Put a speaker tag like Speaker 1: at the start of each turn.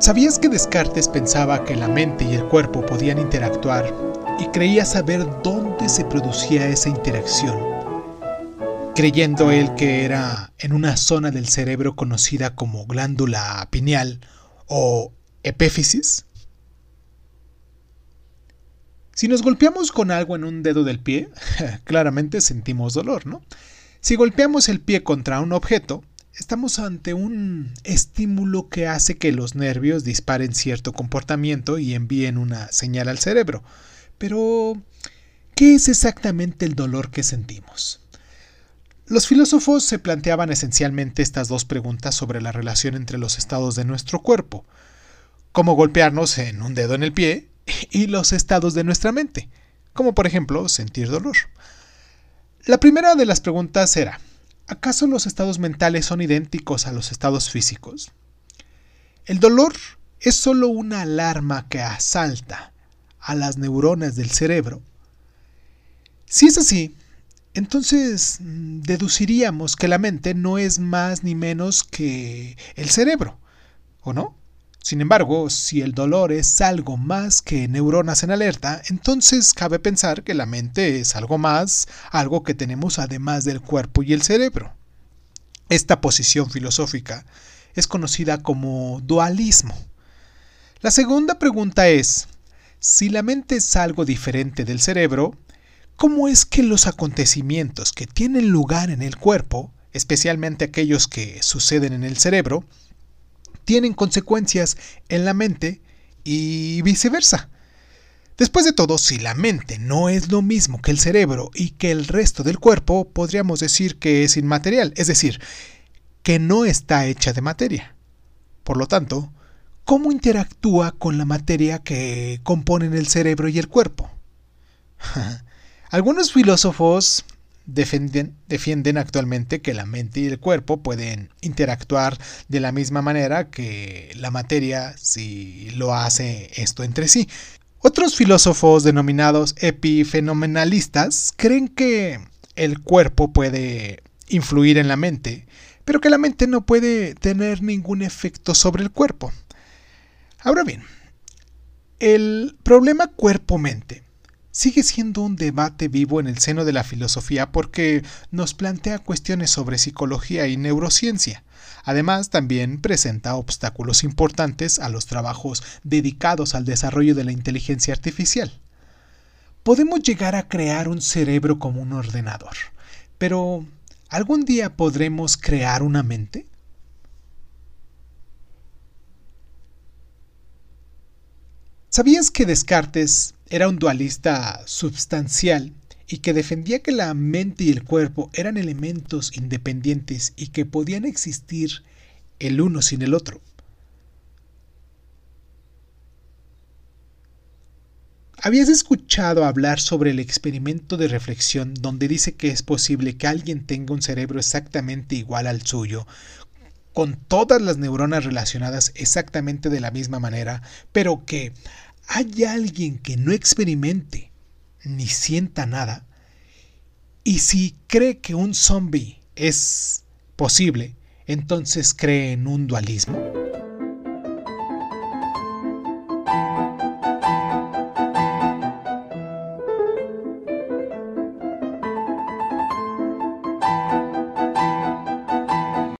Speaker 1: ¿Sabías que Descartes pensaba que la mente y el cuerpo podían interactuar y creía saber dónde se producía esa interacción? Creyendo él que era en una zona del cerebro conocida como glándula pineal o epéfisis. Si nos golpeamos con algo en un dedo del pie, claramente sentimos dolor, ¿no? Si golpeamos el pie contra un objeto, estamos ante un estímulo que hace que los nervios disparen cierto comportamiento y envíen una señal al cerebro. Pero, ¿qué es exactamente el dolor que sentimos? Los filósofos se planteaban esencialmente estas dos preguntas sobre la relación entre los estados de nuestro cuerpo. ¿Cómo golpearnos en un dedo en el pie y los estados de nuestra mente, como por ejemplo sentir dolor. La primera de las preguntas era, ¿acaso los estados mentales son idénticos a los estados físicos? El dolor es solo una alarma que asalta a las neuronas del cerebro. Si es así, entonces mm, deduciríamos que la mente no es más ni menos que el cerebro, ¿o no? Sin embargo, si el dolor es algo más que neuronas en alerta, entonces cabe pensar que la mente es algo más, algo que tenemos además del cuerpo y el cerebro. Esta posición filosófica es conocida como dualismo. La segunda pregunta es, si la mente es algo diferente del cerebro, ¿cómo es que los acontecimientos que tienen lugar en el cuerpo, especialmente aquellos que suceden en el cerebro, tienen consecuencias en la mente y viceversa. Después de todo, si la mente no es lo mismo que el cerebro y que el resto del cuerpo, podríamos decir que es inmaterial, es decir, que no está hecha de materia. Por lo tanto, ¿cómo interactúa con la materia que componen el cerebro y el cuerpo? Algunos filósofos defienden, actualmente que la mente y el cuerpo pueden interactuar de la misma manera que la materia si lo hace esto entre sí. Otros filósofos denominados epifenomenalistas creen que el cuerpo puede influir en la mente, pero que la mente no puede tener ningún efecto sobre el cuerpo. Ahora bien, el problema cuerpo-mente sigue siendo un debate vivo en el seno de la filosofía porque nos plantea cuestiones sobre psicología y neurociencia. Además, también presenta obstáculos importantes a los trabajos dedicados al desarrollo de la inteligencia artificial. Podemos llegar a crear un cerebro como un ordenador, pero ¿algún día podremos crear una mente? ¿Sabías que Descartes era un dualista substancial y que defendía que la mente y el cuerpo eran elementos independientes y que podían existir el uno sin el otro? ¿Habías escuchado hablar sobre el experimento de reflexión donde dice que es posible que alguien tenga un cerebro exactamente igual al suyo, con todas las neuronas relacionadas exactamente de la misma manera, pero que hay alguien que no experimente ni sienta nada, y si cree que un zombie es posible, entonces cree en un dualismo.